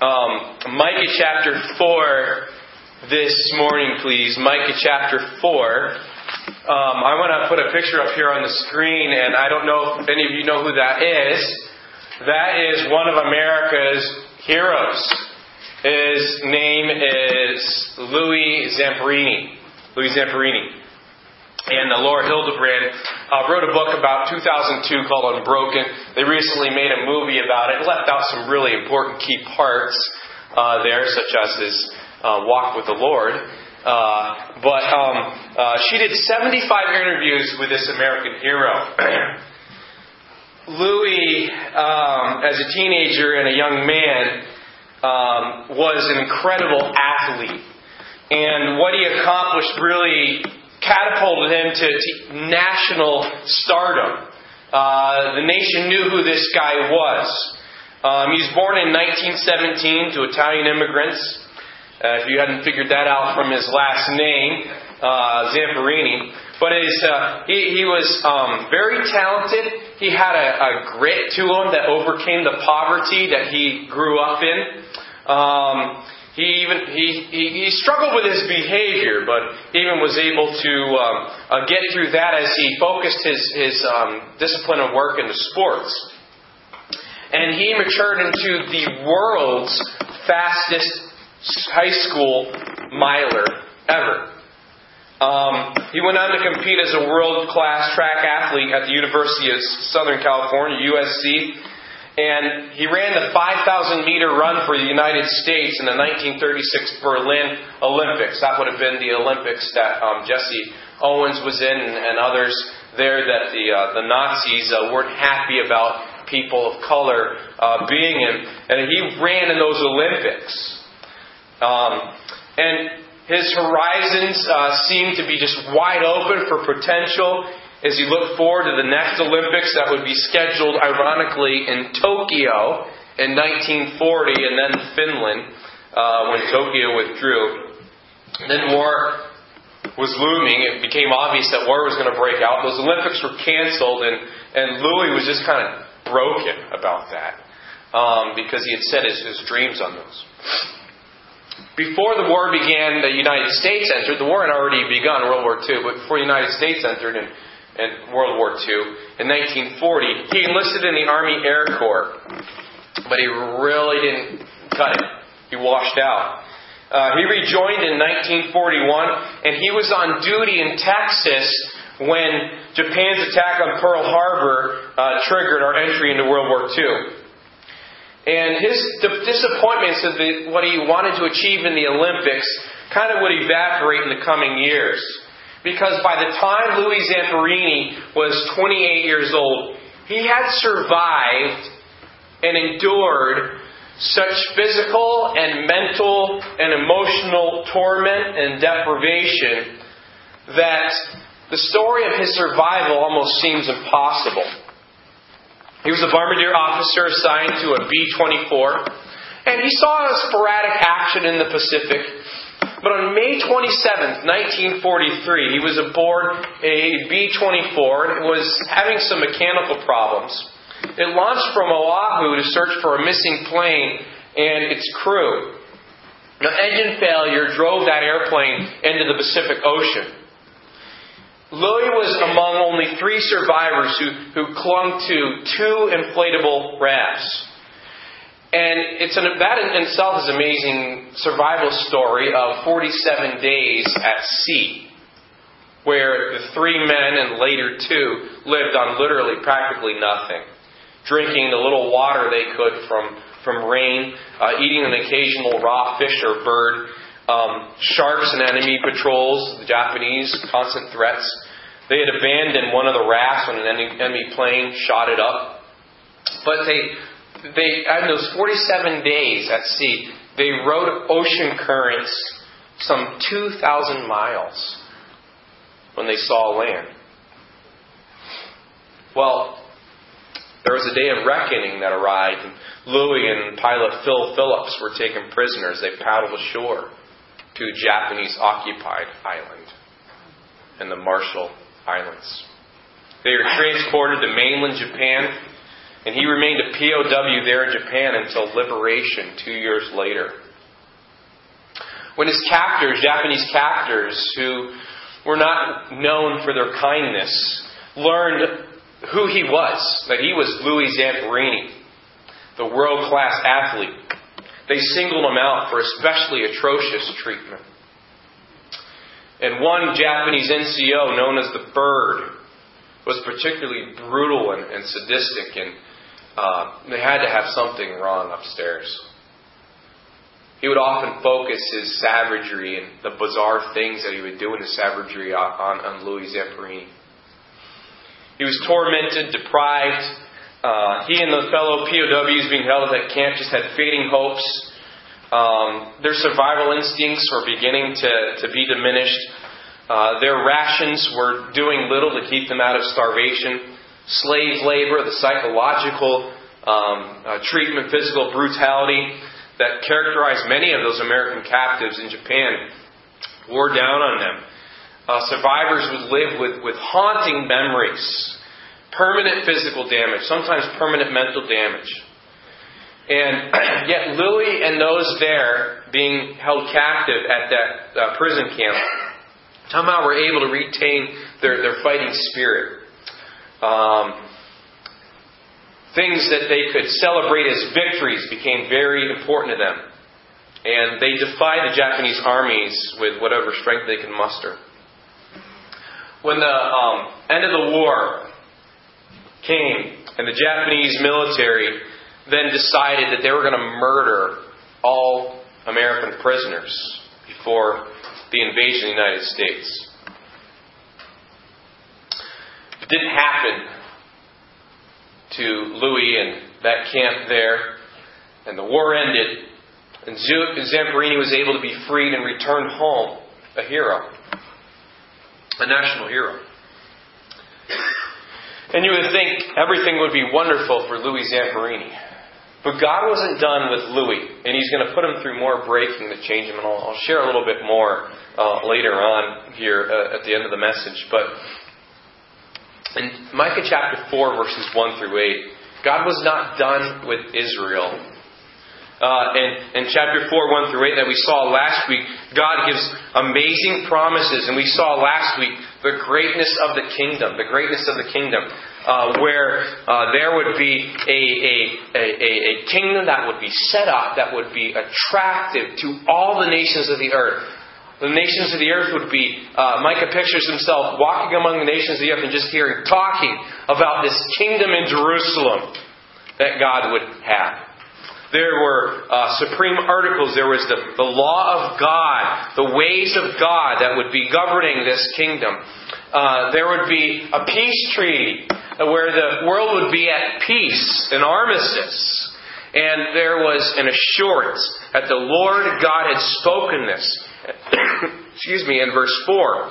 um, Micah chapter 4 this morning, please. Micah chapter 4. Um, I want to put a picture up here on the screen, and I don't know if any of you know who that is. That is one of America's heroes. His name is Louis Zamperini. Louis Zamperini. And uh, Laura Hillenbrand uh, wrote a book about 2002 called Unbroken. They recently made a movie about it. Left out some really important key parts uh, there, such as his uh, walk with the Lord. Uh, but um, uh, she did 75 interviews with this American hero. Louis, um, as a teenager and a young man, um, was an incredible athlete. And what he accomplished really catapulted him to, to national stardom. Uh, the nation knew who this guy was. Um, he was born in 1917 to Italian immigrants. Uh, if you hadn't figured that out from his last name, uh, Zamperini. But his, uh, he, he was um, very talented. He had a, a grit to him that overcame the poverty that he grew up in. Um, he even he, he, struggled with his behavior, but even was able to um, uh, get through that as he focused his his um, discipline of work into sports. And he matured into the world's fastest high school miler ever. Um, he went on to compete as a world class track athlete at the University of Southern California, USC. And he ran the 5,000 meter run for the United States in the 1936 Berlin Olympics. That would have been the Olympics that um, Jesse Owens was in and, and others there that the, uh, the Nazis uh, weren't happy about people of color uh, being in. And he ran in those Olympics. Um, and his horizons uh, seem to be just wide open for potential as he looked forward to the next Olympics that would be scheduled, ironically, in Tokyo in 1940 and then Finland uh, when Tokyo withdrew. Then war was looming. It became obvious that war was going to break out. Those Olympics were canceled, and, and Louis was just kind of broken about that um, because he had set his, his dreams on those. Before the war began, the United States entered. The war had already begun, World War II, but before the United States entered in, in World War II, in 1940, he enlisted in the Army Air Corps. But he really didn't cut it. He washed out. Uh, he rejoined in 1941, and he was on duty in Texas when Japan's attack on Pearl Harbor uh, triggered our entry into World War II. And his disappointments of the, what he wanted to achieve in the Olympics kind of would evaporate in the coming years. Because by the time Louis Zamperini was 28 years old, he had survived and endured such physical and mental and emotional torment and deprivation that the story of his survival almost seems impossible. He was a bombardier officer assigned to a B 24, and he saw sporadic action in the Pacific. But on May 27, 1943, he was aboard a B 24 and was having some mechanical problems. It launched from Oahu to search for a missing plane and its crew. Now, engine failure drove that airplane into the Pacific Ocean. Louis was among only three survivors who, who clung to two inflatable rafts. And it's an, that in itself is an amazing survival story of 47 days at sea, where the three men and later two lived on literally practically nothing, drinking the little water they could from, from rain, uh, eating an occasional raw fish or bird, um, sharks and enemy patrols, the Japanese, constant threats. They had abandoned one of the rafts when an enemy plane shot it up. But they, they, those 47 days at sea, they rode ocean currents some 2,000 miles when they saw land. Well, there was a day of reckoning that arrived, and Louis and pilot Phil Phillips were taken prisoners. They paddled ashore to a Japanese occupied island in the Marshall Islands. They were transported to mainland Japan. And he remained a POW there in Japan until liberation two years later. When his captors, Japanese captors, who were not known for their kindness, learned who he was, that he was Louis Zamperini, the world class athlete, they singled him out for especially atrocious treatment. And one Japanese NCO, known as the Bird, was particularly brutal and, and sadistic, and uh, they had to have something wrong upstairs. He would often focus his savagery and the bizarre things that he would do in his savagery on, on Louis Zamperini. He was tormented, deprived. Uh, he and the fellow POWs being held at camp just had fading hopes. Um, their survival instincts were beginning to, to be diminished. Uh, their rations were doing little to keep them out of starvation. Slave labor, the psychological um, uh, treatment, physical brutality that characterized many of those American captives in Japan wore down on them. Uh, survivors would live with, with haunting memories, permanent physical damage, sometimes permanent mental damage. And yet, Lily and those there being held captive at that uh, prison camp somehow were able to retain their, their fighting spirit. Um, things that they could celebrate as victories became very important to them. And they defied the Japanese armies with whatever strength they could muster. When the um, end of the war came, and the Japanese military then decided that they were going to murder all American prisoners before the invasion of the United States. It didn't happen to Louis and that camp there, and the war ended, and Zamperini was able to be freed and return home a hero, a national hero. And you would think everything would be wonderful for Louis Zamperini. But God wasn't done with Louis, and He's going to put him through more breaking to change him, and I'll, I'll share a little bit more uh, later on here uh, at the end of the message. But in Micah chapter 4, verses 1 through 8, God was not done with Israel. Uh, in, in chapter 4, 1 through 8, that we saw last week, God gives amazing promises. And we saw last week the greatness of the kingdom, the greatness of the kingdom, uh, where uh, there would be a, a, a, a kingdom that would be set up, that would be attractive to all the nations of the earth the nations of the earth would be. Uh, Micah pictures himself walking among the nations of the earth and just hearing, talking about this kingdom in Jerusalem that God would have. There were uh, supreme articles. There was the, the law of God, the ways of God that would be governing this kingdom. Uh, there would be a peace treaty where the world would be at peace, an armistice. And there was an assurance that the Lord God had spoken this excuse me, in verse 4.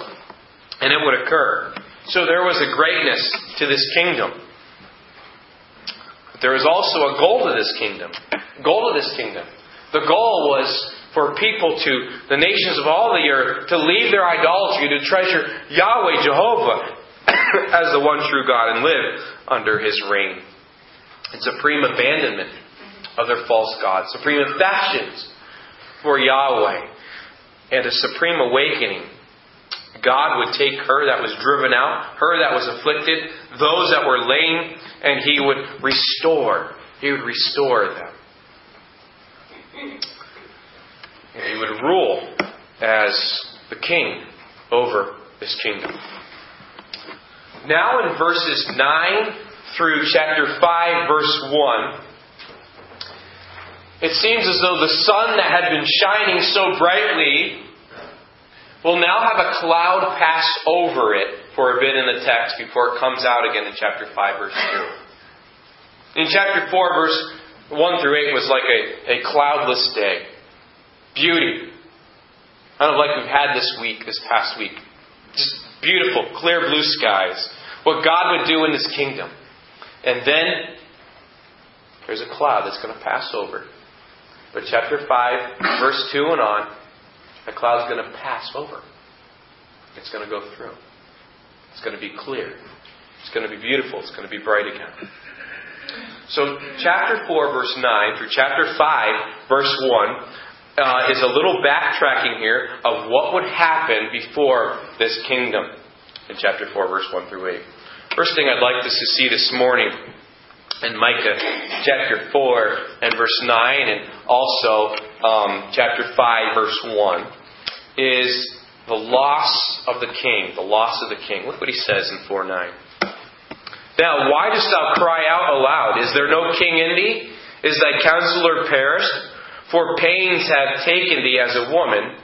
And it would occur. So there was a greatness to this kingdom. But there was also a goal to this kingdom. Goal to this kingdom. The goal was for people to, the nations of all the earth, to leave their idolatry, to treasure Yahweh, Jehovah, as the one true God and live under his reign. And supreme abandonment of their false gods, supreme affections for Yahweh and a supreme awakening. God would take her that was driven out, her that was afflicted, those that were lame, and He would restore. He would restore them. And He would rule as the king over this kingdom. Now in verses 9 through chapter 5, verse 1, it seems as though the sun that had been shining so brightly will now have a cloud pass over it for a bit in the text before it comes out again in chapter 5, verse 2. In chapter 4, verse 1 through 8 was like a, a cloudless day. Beauty. Kind of like we've had this week, this past week. Just beautiful, clear blue skies. What God would do in His kingdom. And then there's a cloud that's going to pass over. But chapter 5, verse 2 and on, the cloud's going to pass over. It's going to go through. It's going to be clear. It's going to be beautiful. It's going to be bright again. So, chapter 4, verse 9 through chapter 5, verse 1, uh, is a little backtracking here of what would happen before this kingdom in chapter 4, verse 1 through 8. First thing I'd like us to see this morning in Micah chapter 4 and verse 9, and also um, chapter 5, verse 1, is the loss of the king. The loss of the king. Look what he says in 4 9. Now, why dost thou cry out aloud? Is there no king in thee? Is thy counselor perished? For pains have taken thee as a woman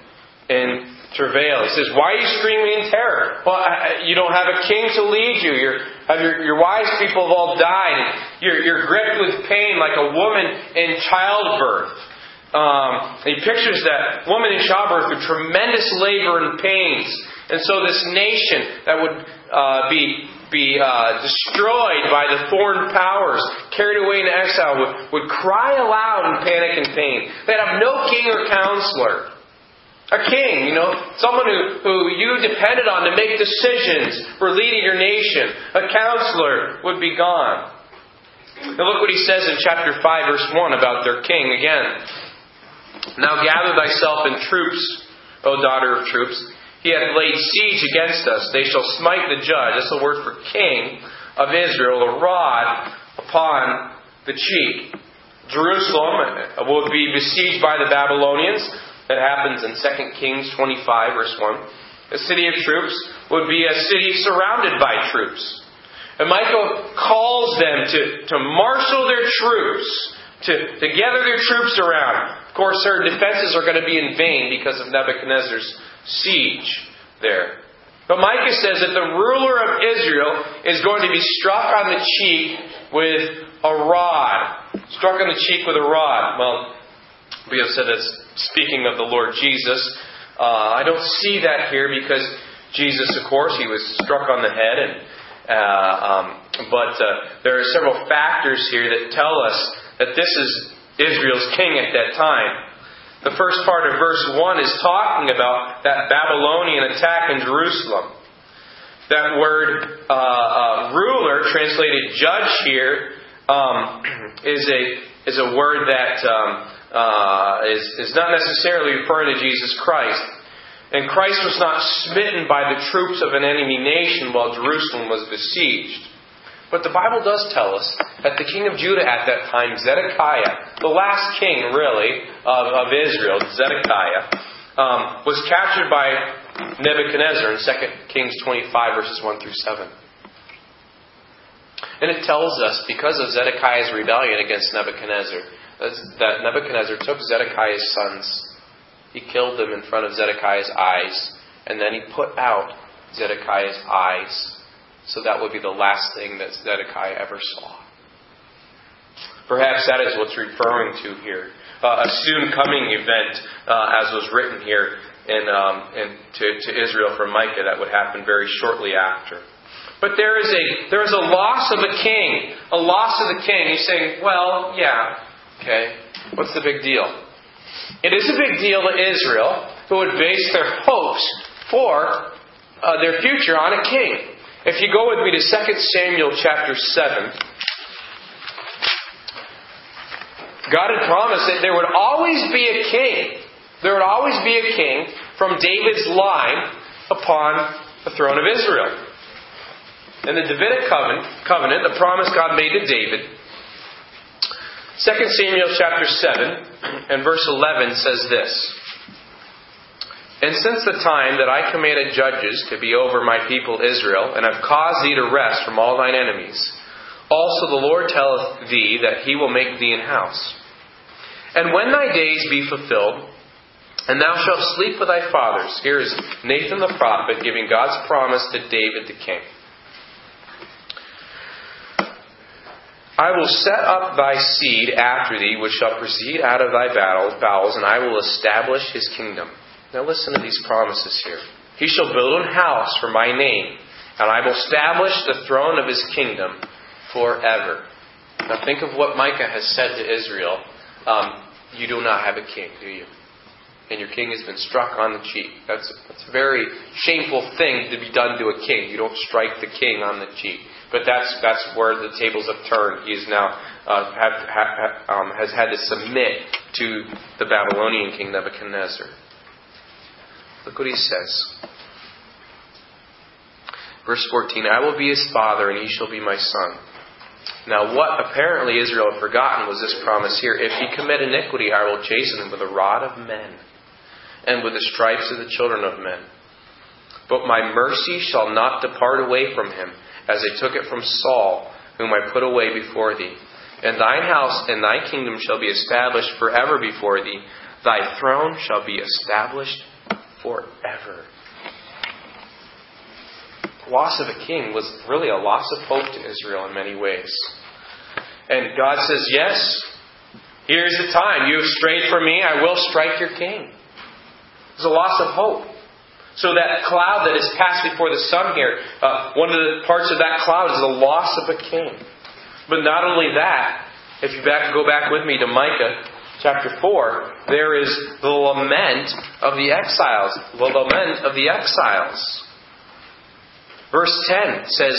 in travail. He says, Why are you screaming in terror? Well, you don't have a king to lead you. Your, your, your wise people have all died. You're, you're gripped with pain like a woman in childbirth. Um, he pictures that woman in childbirth with tremendous labor and pains. And so this nation that would uh, be be uh, destroyed by the foreign powers, carried away in exile, would, would cry aloud in panic and pain. They'd have no king or counselor. A king, you know, someone who, who you depended on to make decisions for leading your nation. A counselor would be gone. Now look what he says in chapter 5, verse 1 about their king again. Now gather thyself in troops, O daughter of troops. He hath laid siege against us. They shall smite the judge. That's the word for king of Israel, a rod upon the cheek. Jerusalem will be besieged by the Babylonians. That happens in 2 Kings 25, verse 1. The city of troops would be a city surrounded by troops. And Micah calls them to, to marshal their troops, to, to gather their troops around. Of course, their defenses are going to be in vain because of Nebuchadnezzar's siege there. But Micah says that the ruler of Israel is going to be struck on the cheek with a rod. Struck on the cheek with a rod. Well, we have said that's speaking of the Lord Jesus. Uh, I don't see that here because Jesus, of course, he was struck on the head, and uh, um, but uh, there are several factors here that tell us that this is Israel's king at that time. The first part of verse 1 is talking about that Babylonian attack in Jerusalem. That word uh, uh ruler, translated judge here, um, is a is a word that um, uh, is, is not necessarily referring to Jesus Christ. And Christ was not smitten by the troops of an enemy nation while Jerusalem was besieged. But the Bible does tell us that the king of Judah at that time, Zedekiah, the last king, really, of, of Israel, Zedekiah, um, was captured by Nebuchadnezzar in 2 Kings 25, verses 1 through 7. And it tells us, because of Zedekiah's rebellion against Nebuchadnezzar, that Nebuchadnezzar took Zedekiah's sons, he killed them in front of Zedekiah's eyes, and then he put out Zedekiah's eyes. So that would be the last thing that Zedekiah ever saw. Perhaps that is what's referring to here. Uh, a soon coming event, uh, as was written here in, um, in to, to Israel from Micah, that would happen very shortly after. But there is a there is a loss of a king, a loss of the king. He's saying, well, yeah, Okay? What's the big deal? It is a big deal to Israel who would base their hopes for uh, their future on a king. If you go with me to 2 Samuel chapter 7, God had promised that there would always be a king. There would always be a king from David's line upon the throne of Israel. In the Davidic covenant, covenant, the promise God made to David 2 Samuel chapter 7 and verse 11 says this And since the time that I commanded judges to be over my people Israel, and have caused thee to rest from all thine enemies, also the Lord telleth thee that he will make thee an house. And when thy days be fulfilled, and thou shalt sleep with thy fathers. Here is Nathan the prophet giving God's promise to David the king. I will set up thy seed after thee, which shall proceed out of thy bowels, and I will establish his kingdom. Now listen to these promises here. He shall build an house for my name, and I will establish the throne of his kingdom forever. Now think of what Micah has said to Israel. Um, you do not have a king, do you? and your king has been struck on the cheek. That's, that's a very shameful thing to be done to a king. You don't strike the king on the cheek. But that's, that's where the tables have turned. He is now uh, have, um, has had to submit to the Babylonian king Nebuchadnezzar. Look what he says. Verse 14 I will be his father, and he shall be my son. Now, what apparently Israel had forgotten was this promise here If he commit iniquity, I will chasten him with a rod of men and with the stripes of the children of men. But my mercy shall not depart away from him, as I took it from Saul, whom I put away before thee. And thine house and thy kingdom shall be established forever before thee. Thy throne shall be established forever. The loss of a king was really a loss of hope to Israel in many ways. And God says, Yes, here's the time. You have strayed from me, I will strike your king. There's a loss of hope. So that cloud that is cast before the sun here, uh, one of the parts of that cloud is the loss of a king. But not only that, if you back, go back with me to Micah chapter 4, there is the lament of the exiles. The lament of the exiles. Verse 10 says,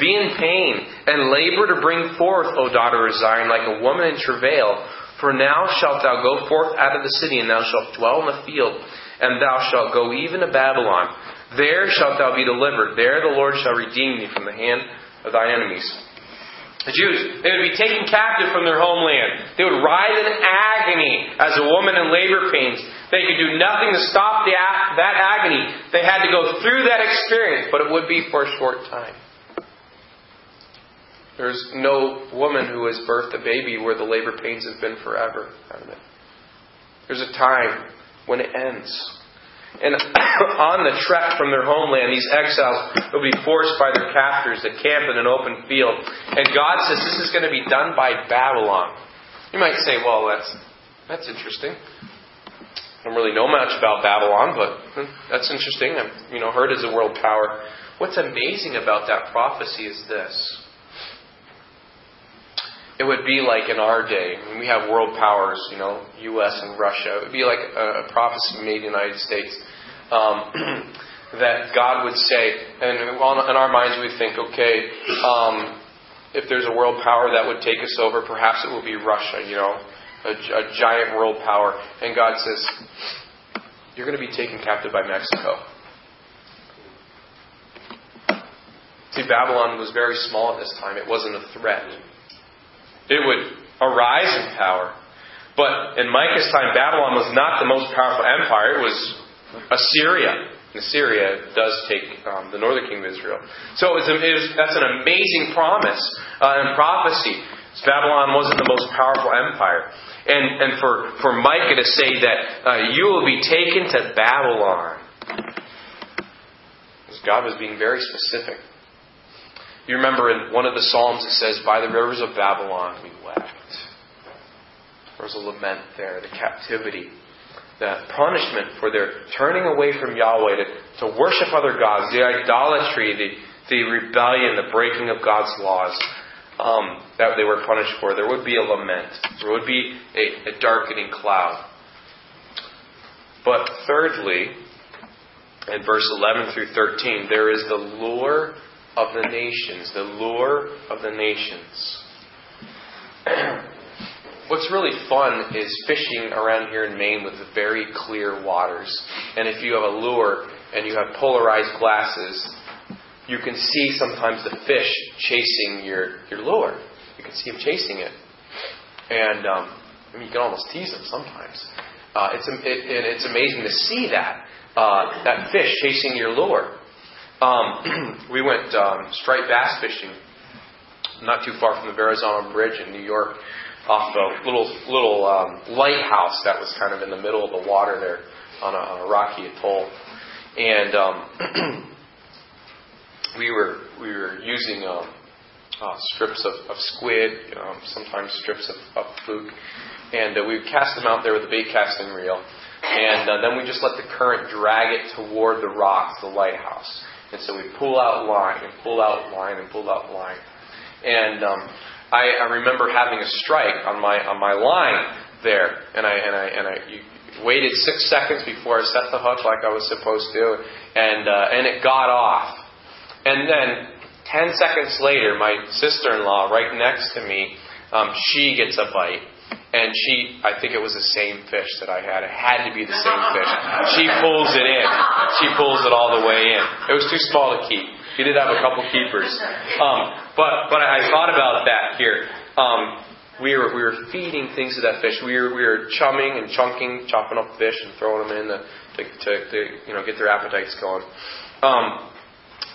Be in pain and labor to bring forth, O daughter of Zion, like a woman in travail. For now shalt thou go forth out of the city, and thou shalt dwell in the field and thou shalt go even to Babylon. There shalt thou be delivered. There the Lord shall redeem thee from the hand of thy enemies. The Jews, they would be taken captive from their homeland. They would writhe in agony as a woman in labor pains. They could do nothing to stop the, that agony. They had to go through that experience, but it would be for a short time. There's no woman who has birthed a baby where the labor pains have been forever. There's a time when it ends. And on the trek from their homeland, these exiles will be forced by their captors to camp in an open field. And God says this is going to be done by Babylon. You might say, well, that's, that's interesting. I don't really know much about Babylon, but hmm, that's interesting. I've you know, heard as a world power. What's amazing about that prophecy is this it would be like in our day, when we have world powers, you know, U.S. and Russia, it would be like a, a prophecy made in the United States. Um, that God would say, and in our minds we think, okay, um, if there's a world power that would take us over, perhaps it will be Russia, you know, a, a giant world power. And God says, you're going to be taken captive by Mexico. See, Babylon was very small at this time. It wasn't a threat. It would arise in power. But in Micah's time, Babylon was not the most powerful empire. It was Assyria. Assyria does take um, the northern kingdom of Israel. So it was, it was, that's an amazing promise uh, and prophecy. Babylon wasn't the most powerful empire. And, and for, for Micah to say that uh, you will be taken to Babylon, God was being very specific. You remember in one of the Psalms it says, By the rivers of Babylon we wept. There was a lament there, the captivity, the punishment for their turning away from Yahweh to, to worship other gods, the idolatry, the, the rebellion, the breaking of God's laws um, that they were punished for. There would be a lament, there would be a, a darkening cloud. But thirdly, in verse 11 through 13, there is the lure of the nations, the lure of the nations. What's really fun is fishing around here in Maine with very clear waters. And if you have a lure and you have polarized glasses, you can see sometimes the fish chasing your, your lure. You can see them chasing it. And um, I mean, you can almost tease them sometimes. Uh, it's, it, it's amazing to see that, uh, that fish chasing your lure. Um, we went um, striped bass fishing not too far from the Verrazano Bridge in New York, off a little little um, lighthouse that was kind of in the middle of the water there on a, on a rocky atoll, and um, we were we were using um, uh, strips of, of squid, um, sometimes strips of, of fluke, and uh, we would cast them out there with a bait casting reel, and uh, then we just let the current drag it toward the rocks, the lighthouse. And so we pull out line and pull out line and pull out line. And um, I, I remember having a strike on my on my line there, and I and I and I waited six seconds before I set the hook like I was supposed to, and uh, and it got off. And then ten seconds later, my sister-in-law, right next to me, um, she gets a bite. And she, I think it was the same fish that I had. It had to be the same fish. She pulls it in. She pulls it all the way in. It was too small to keep. He did have a couple keepers. Um, but but I thought about that here. Um, we were we were feeding things to that fish. We were we were chumming and chunking, chopping up fish and throwing them in the, to, to, to you know get their appetites going. Um,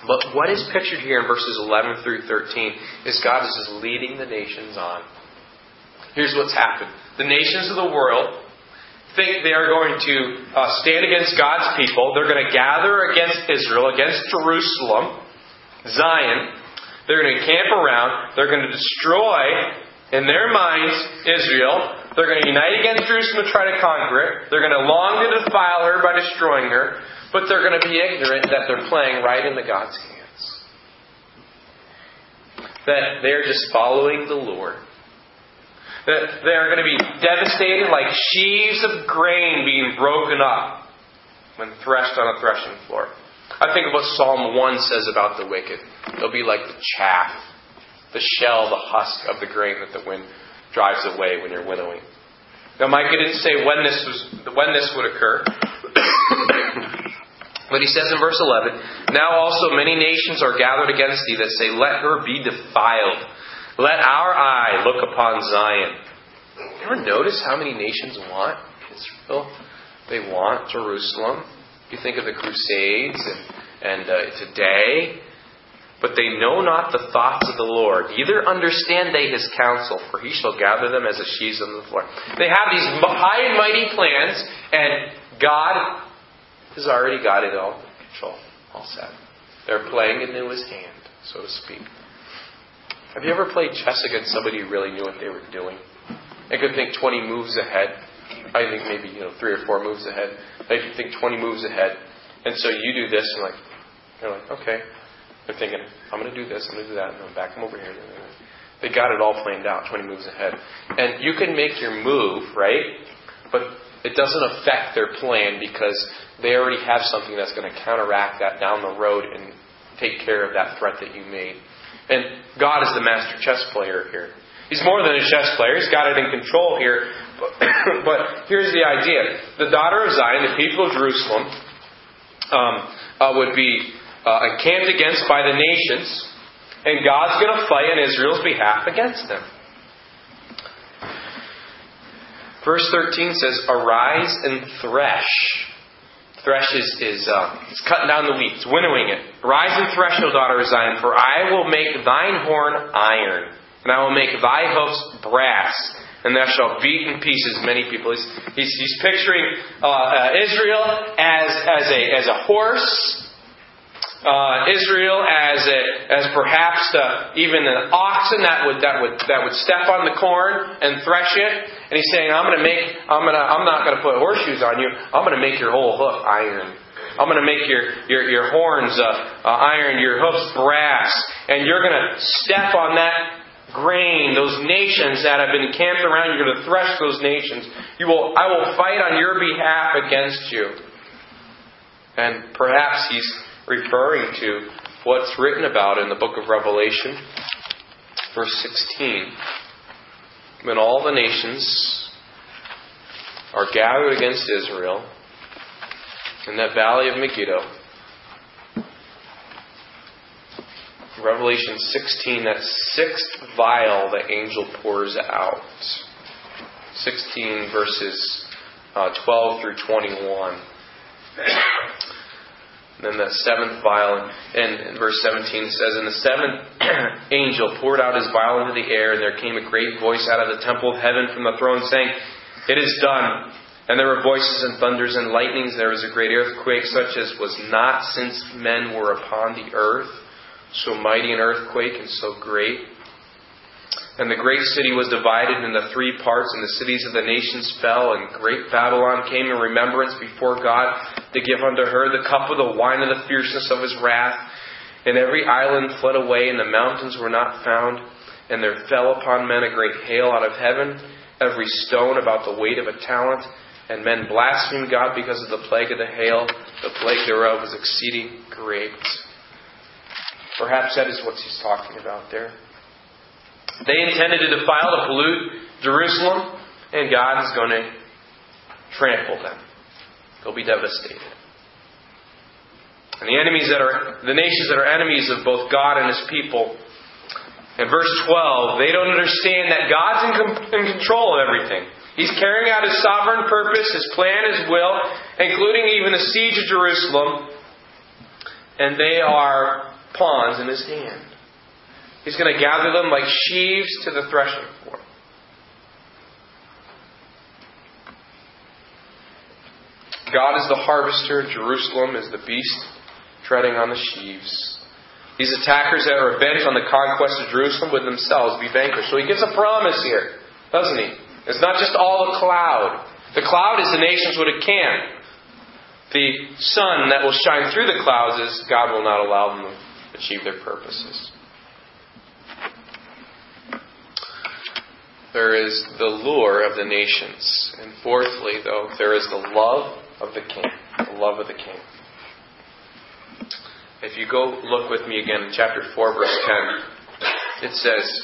but what is pictured here in verses 11 through 13 is God is just leading the nations on. Here's what's happened. The nations of the world think they are going to uh, stand against God's people. They're going to gather against Israel, against Jerusalem, Zion. They're going to camp around. They're going to destroy, in their minds, Israel. They're going to unite against Jerusalem to try to conquer it. They're going to long to defile her by destroying her. But they're going to be ignorant that they're playing right into God's hands. That they're just following the Lord. That they are going to be devastated like sheaves of grain being broken up when threshed on a threshing floor. I think of what Psalm 1 says about the wicked. They'll be like the chaff, the shell, the husk of the grain that the wind drives away when you're winnowing. Now, Micah didn't say when this was when this would occur. But he says in verse 11, Now also many nations are gathered against thee that say, Let her be defiled. Let our eye look upon Zion. You ever notice how many nations want Israel? They want Jerusalem. You think of the Crusades and, and uh, today. But they know not the thoughts of the Lord, neither understand they his counsel, for he shall gather them as a sheaves on the floor. They have these high and mighty plans, and God has already got it all in control, all set. They're playing into his hand, so to speak. Have you ever played chess against somebody who really knew what they were doing? They could think 20 moves ahead. I think maybe, you know, three or four moves ahead. They could think 20 moves ahead. And so you do this, and like, they're like, okay. They're thinking, I'm going to do this, I'm going to do that, and I'm back them over here. They got it all planned out, 20 moves ahead. And you can make your move, right? But it doesn't affect their plan because they already have something that's going to counteract that down the road and take care of that threat that you made. And God is the master chess player here. He's more than a chess player. He's got it in control here. But, here's the idea. The daughter of Zion, the people of Jerusalem, um, uh, would be uh, encamped against by the nations, and God's going to fight on Israel's behalf against them. Verse 13 says, Arise and thresh Thresh is, is uh, it's cutting down the wheat, it's winnowing it. Rise and thresh, O daughter of Zion, for I will make thine horn iron, and I will make thy hoofs brass, and thou shalt beat in pieces many people. He's, he's, he's picturing uh, uh, Israel as, as, a, as a horse, uh, Israel as a, as perhaps uh, even an oxen that would that would that would step on the corn and thresh it. And he's saying, "I'm going to make I'm going to I'm not going to put horseshoes on you. I'm going to make your whole hoof iron. I'm going to make your your your horns uh, uh, iron, your hoofs brass, and you're going to step on that." Grain, those nations that have been camped around, you're going to thresh those nations. You will, I will fight on your behalf against you. And perhaps he's referring to what's written about in the book of Revelation, verse 16. When all the nations are gathered against Israel in that valley of Megiddo, Revelation 16, that sixth vial the angel pours out. 16 verses uh, 12 through 21. Then the seventh vial, and verse 17 says, And the seventh angel poured out his vial into the air, and there came a great voice out of the temple of heaven from the throne, saying, It is done. And there were voices and thunders and lightnings. There was a great earthquake, such as was not since men were upon the earth. So mighty an earthquake and so great. And the great city was divided into three parts, and the cities of the nations fell, and great Babylon came in remembrance before God to give unto her the cup of the wine of the fierceness of his wrath. And every island fled away, and the mountains were not found. And there fell upon men a great hail out of heaven, every stone about the weight of a talent, And men blasphemed God because of the plague of the hail. The plague thereof was exceeding great. Perhaps that is what he's talking about there. They intended to defile, to pollute Jerusalem, and God is going to trample them. They'll be devastated. And the enemies that are the nations that are enemies of both God and his people. In verse 12, they don't understand that God's in, com- in control of everything. He's carrying out his sovereign purpose, his plan, his will, including even the siege of Jerusalem. And they are pawns in his hand. He's going to gather them like sheaves to the threshing floor. God is the harvester, Jerusalem is the beast treading on the sheaves. These attackers that are bent on the conquest of Jerusalem would themselves be vanquished. So he gives a promise here, doesn't he? It's not just all a cloud. The cloud is the nations it can. The sun that will shine through the clouds is God will not allow them to achieve their purposes. There is the lure of the nations. And fourthly, though, there is the love of the king. The love of the king. If you go look with me again in chapter 4, verse 10, it says,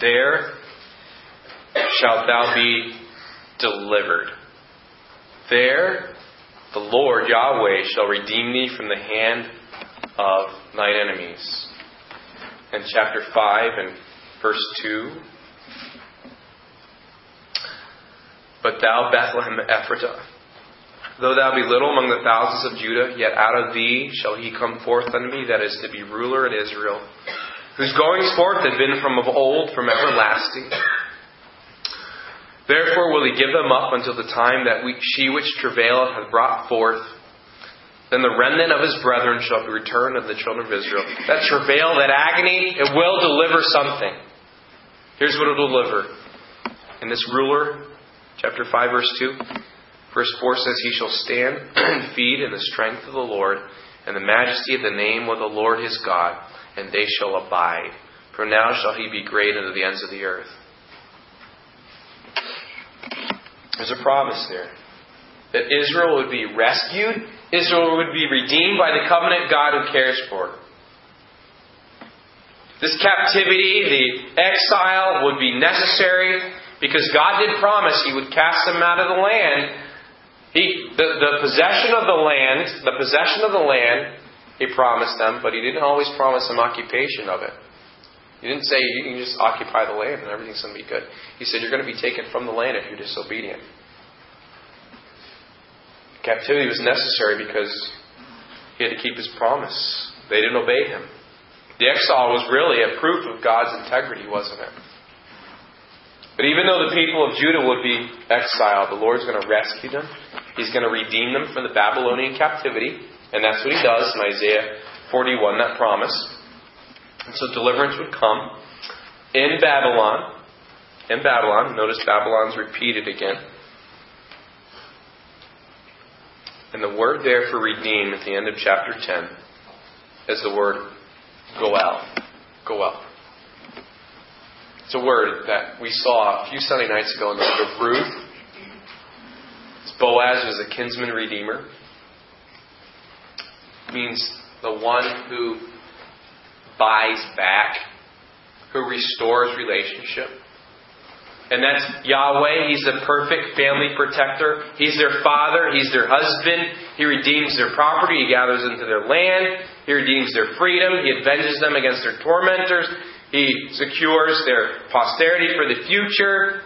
There shalt thou be delivered. There the Lord Yahweh shall redeem thee from the hand of thine enemies. In chapter 5 and verse 2, But thou, Bethlehem Ephratah, though thou be little among the thousands of Judah, yet out of thee shall he come forth unto me that is to be ruler in Israel, whose goings forth had been from of old, from everlasting. Therefore will he give them up until the time that we, she which travaileth hath brought forth. Then the remnant of his brethren shall be returned of the children of Israel. That travail, that agony, it will deliver something. Here's what it will deliver. And this ruler, chapter 5, verse 2, verse 4 says, He shall stand and feed in the strength of the Lord, and the majesty of the name of the Lord his God, and they shall abide. For now shall he be great unto the ends of the earth. There's a promise there that Israel would be rescued, Israel would be redeemed by the covenant God who cares for. This captivity, the exile, would be necessary because God did promise He would cast them out of the land. He, the, the possession of the land, the possession of the land, He promised them, but He didn't always promise them occupation of it. He didn't say you can just occupy the land and everything's going to be good. He said you're going to be taken from the land if you're disobedient. Captivity was necessary because he had to keep his promise. They didn't obey him. The exile was really a proof of God's integrity, wasn't it? But even though the people of Judah would be exiled, the Lord's going to rescue them. He's going to redeem them from the Babylonian captivity. And that's what he does in Isaiah 41, that promise. And so deliverance would come in Babylon. In Babylon, notice Babylon's repeated again. And the word there for redeem at the end of chapter 10 is the word goel. Goel. It's a word that we saw a few Sunday nights ago in the book of Ruth. Boaz was a kinsman redeemer. It means the one who buys back, who restores relationship. And that's Yahweh. He's the perfect family protector. He's their father. He's their husband. He redeems their property. He gathers into their land. He redeems their freedom. He avenges them against their tormentors. He secures their posterity for the future.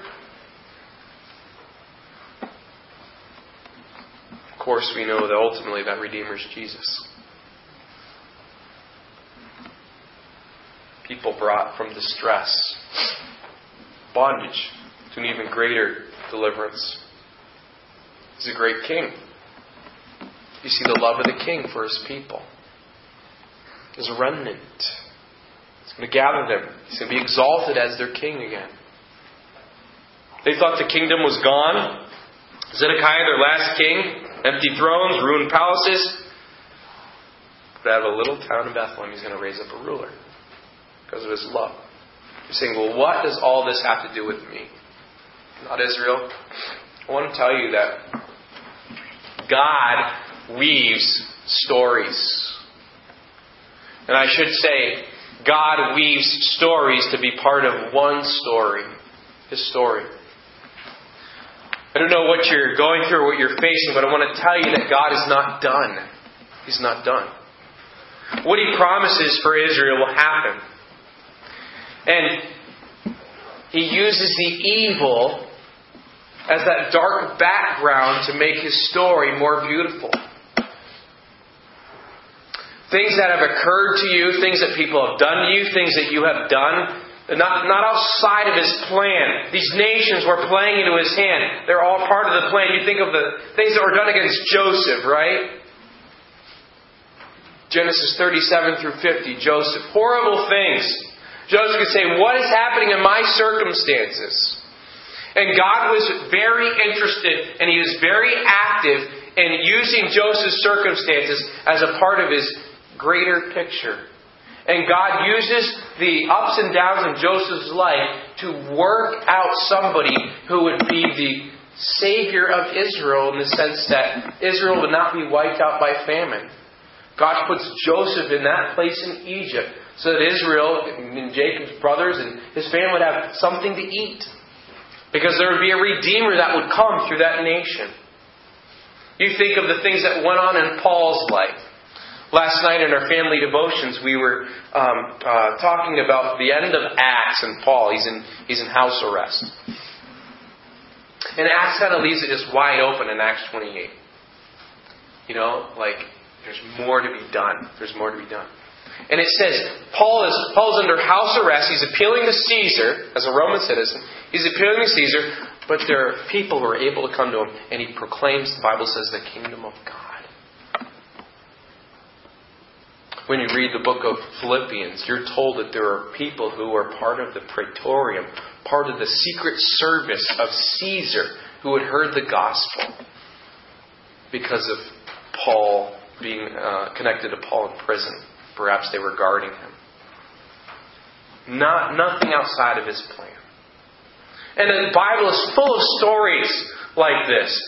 Of course, we know that ultimately that Redeemer is Jesus. People brought from distress, bondage, to an even greater deliverance. He's a great king. You see the love of the king for his people. A remnant. He's going to gather them. He's going to be exalted as their king again. They thought the kingdom was gone. Zedekiah, their last king, empty thrones, ruined palaces. But out of a little town in Bethlehem, he's going to raise up a ruler because of his love. You're saying, well, what does all this have to do with me? not Israel. I want to tell you that God weaves stories. And I should say, God weaves stories to be part of one story, His story. I don't know what you're going through or what you're facing, but I want to tell you that God is not done. He's not done. What He promises for Israel will happen. And He uses the evil as that dark background to make His story more beautiful. Things that have occurred to you, things that people have done to you, things that you have done, not, not outside of his plan. These nations were playing into his hand. They're all part of the plan. You think of the things that were done against Joseph, right? Genesis 37 through 50, Joseph. Horrible things. Joseph could say, What is happening in my circumstances? And God was very interested and he was very active in using Joseph's circumstances as a part of his greater picture. And God uses the ups and downs in Joseph's life to work out somebody who would be the Savior of Israel in the sense that Israel would not be wiped out by famine. God puts Joseph in that place in Egypt so that Israel and Jacob's brothers and his family would have something to eat. Because there would be a Redeemer that would come through that nation. You think of the things that went on in Paul's life. Last night in our family devotions, we were um, uh, talking about the end of Acts and Paul. He's in, he's in house arrest. And Acts kind of leaves it just wide open in Acts 28. You know, like, there's more to be done. There's more to be done. And it says Paul is Paul's under house arrest. He's appealing to Caesar as a Roman citizen. He's appealing to Caesar, but there are people who are able to come to him, and he proclaims. The Bible says the kingdom of God. When you read the book of Philippians, you're told that there are people who are part of the praetorium, part of the secret service of Caesar, who had heard the gospel because of Paul being uh, connected to Paul in prison. Perhaps they were guarding him. Not, nothing outside of his plan. And the Bible is full of stories like this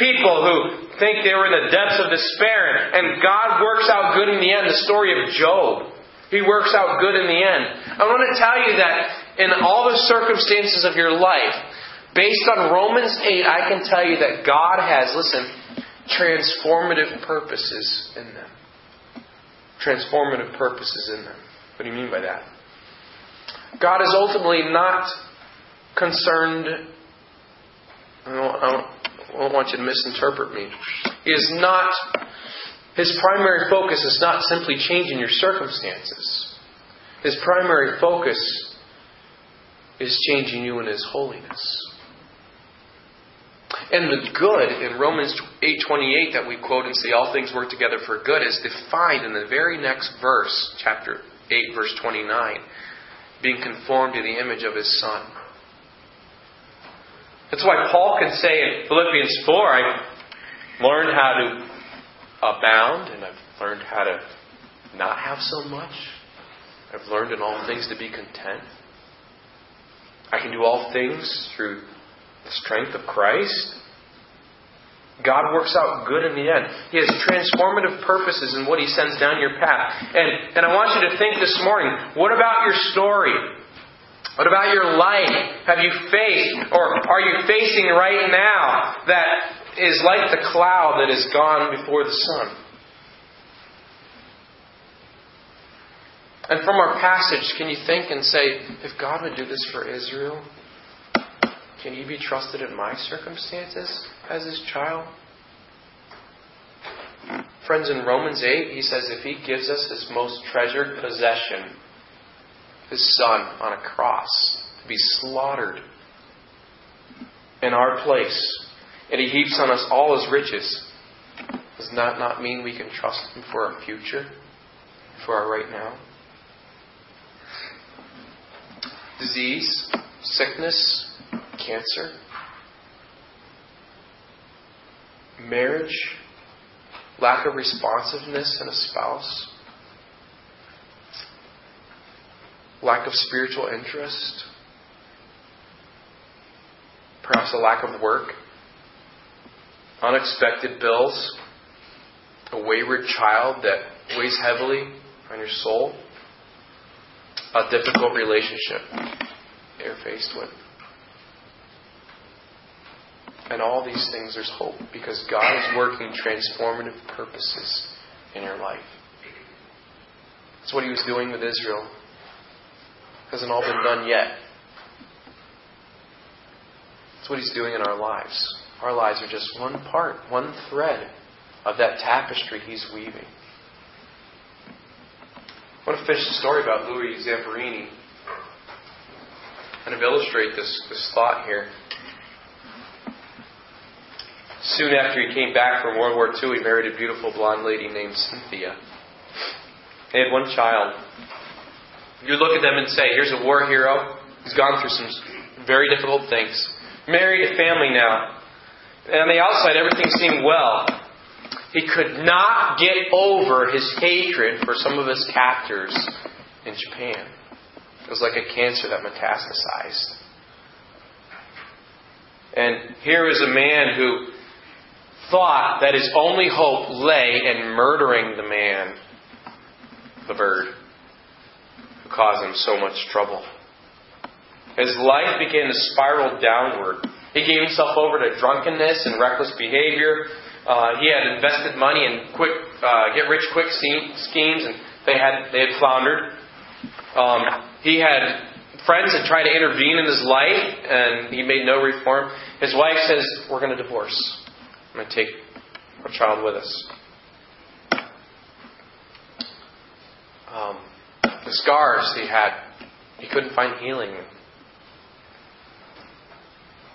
people who think they were in the depths of despair, and God works out good in the end. The story of Job. He works out good in the end. I want to tell you that in all the circumstances of your life, based on Romans 8, I can tell you that God has, listen, transformative purposes in them. Transformative purposes in them. What do you mean by that? God is ultimately not concerned. I don't, I don't I don't want you to misinterpret me. He is not, his primary focus is not simply changing your circumstances. His primary focus is changing you in his holiness. And the good in Romans 8:28 that we quote and say all things work together for good is defined in the very next verse, chapter 8 verse 29, being conformed to the image of his son. That's why Paul can say in Philippians 4, I've learned how to abound and I've learned how to not have so much. I've learned in all things to be content. I can do all things through the strength of Christ. God works out good in the end. He has transformative purposes in what He sends down your path. And, and I want you to think this morning what about your story? What about your life? Have you faced, or are you facing right now that is like the cloud that is gone before the sun? And from our passage, can you think and say, if God would do this for Israel, can you be trusted in my circumstances as His child? Friends, in Romans 8, he says if He gives us His most treasured possession, his son on a cross to be slaughtered in our place, and he heaps on us all his riches. Does that not mean we can trust him for our future, for our right now? Disease, sickness, cancer, marriage, lack of responsiveness in a spouse, lack of spiritual interest, perhaps a lack of work, unexpected bills, a wayward child that weighs heavily on your soul, a difficult relationship that you're faced with. And all these things, there's hope because God is working transformative purposes in your life. That's what He was doing with Israel. Hasn't all been done yet. That's what He's doing in our lives. Our lives are just one part, one thread of that tapestry He's weaving. I want to finish the story about Louis Zamperini and illustrate this, this thought here. Soon after he came back from World War II, he married a beautiful blonde lady named Cynthia. They had one child. You look at them and say, here's a war hero. He's gone through some very difficult things. Married a family now. And on the outside, everything seemed well. He could not get over his hatred for some of his captors in Japan. It was like a cancer that metastasized. And here is a man who thought that his only hope lay in murdering the man, the bird, caused him so much trouble. His life began to spiral downward. He gave himself over to drunkenness and reckless behavior. Uh, he had invested money in quick, uh, get rich quick schemes, and they had they had floundered. Um, he had friends that tried to intervene in his life, and he made no reform. His wife says, "We're going to divorce." I'm going to take our child with us. Um, the scars he had, he couldn't find healing.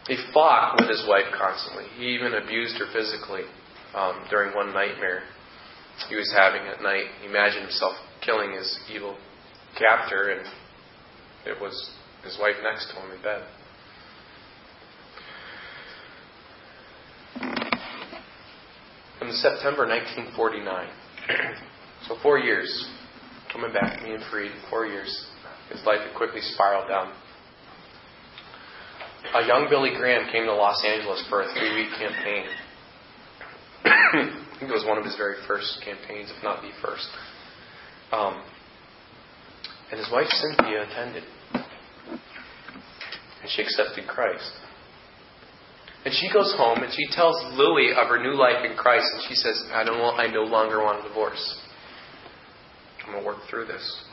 He fought with his wife constantly. He even abused her physically um, during one nightmare he was having at night. He imagined himself killing his evil captor, and it was his wife next to him in bed. in September 1949. so four years, coming back, being freed, four years. His life had quickly spiraled down. A young Billy Graham came to Los Angeles for a three-week campaign. I think it was one of his very first campaigns, if not the first. Um, and his wife Cynthia attended. And she accepted Christ. And she goes home and she tells Louis of her new life in Christ, and she says, "I don't. Want, I no longer want a divorce. I'm gonna work through this."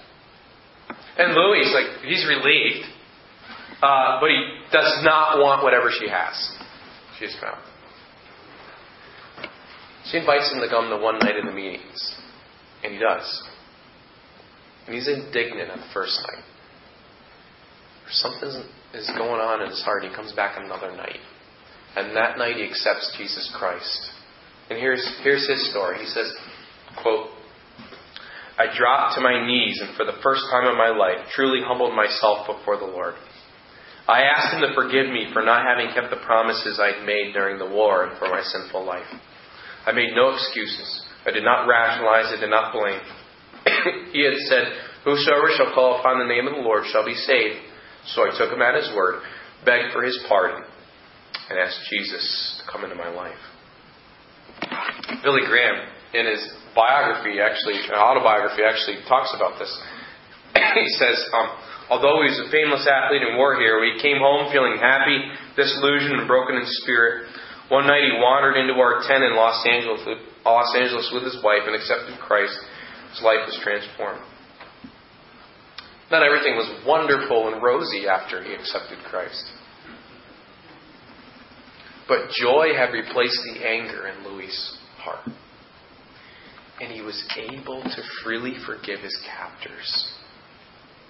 And Louis is like, he's relieved, uh, but he does not want whatever she has. She's found. She invites him to come to one night in the meetings, and he does. And he's indignant on the first night. Something is going on in his heart. He comes back another night. And that night he accepts Jesus Christ. And here's, here's his story. He says, quote, I dropped to my knees and for the first time in my life truly humbled myself before the Lord. I asked him to forgive me for not having kept the promises I'd made during the war and for my sinful life. I made no excuses. I did not rationalize. I did not blame. he had said, Whosoever shall call upon the name of the Lord shall be saved. So I took him at his word, begged for his pardon, and asked Jesus to come into my life. Billy Graham, in his biography, actually, autobiography, actually talks about this. he says, um, although he was a famous athlete and war hero, he came home feeling happy, disillusioned, and broken in spirit. One night he wandered into our tent in Los Angeles, Los Angeles with his wife and accepted Christ. His life was transformed. Not everything was wonderful and rosy after he accepted Christ. But joy had replaced the anger in Louis' heart. And he was able to freely forgive his captors.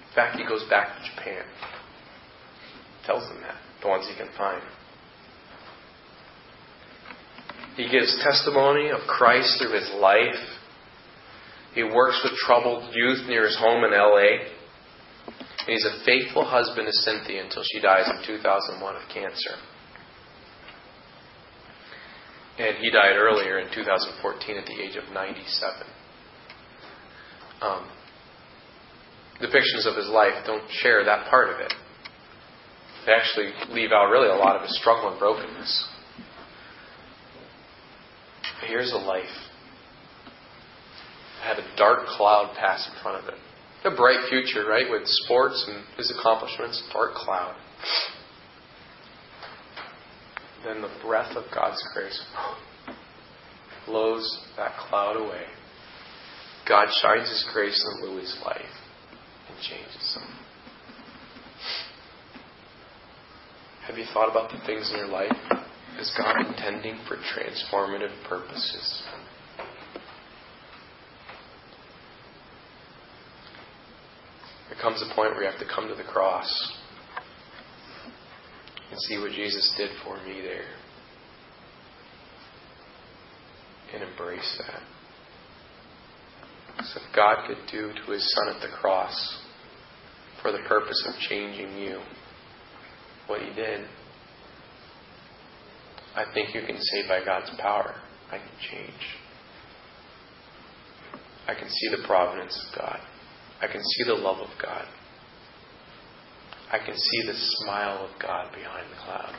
In fact, he goes back to Japan. Tells them that, the ones he can find. He gives testimony of Christ through his life. He works with troubled youth near his home in LA. And he's a faithful husband to Cynthia until she dies in 2001 of cancer. And he died earlier in 2014 at the age of 97. Um, depictions of his life don't share that part of it. they actually leave out really a lot of his struggle and brokenness. Here's a life that had a dark cloud pass in front of it. A bright future, right, with sports and his accomplishments, dark cloud. Then the breath of God's grace blows that cloud away. God shines His grace in Louie's life and changes him. Have you thought about the things in your life? Is God intending for transformative purposes? There comes a point where you have to come to the cross and see what Jesus did for me there. And embrace that. So if God could do to his son at the cross for the purpose of changing you what he did, I think you can say by God's power, I can change. I can see the providence of God. I can see the love of God. I can see the smile of God behind the cloud.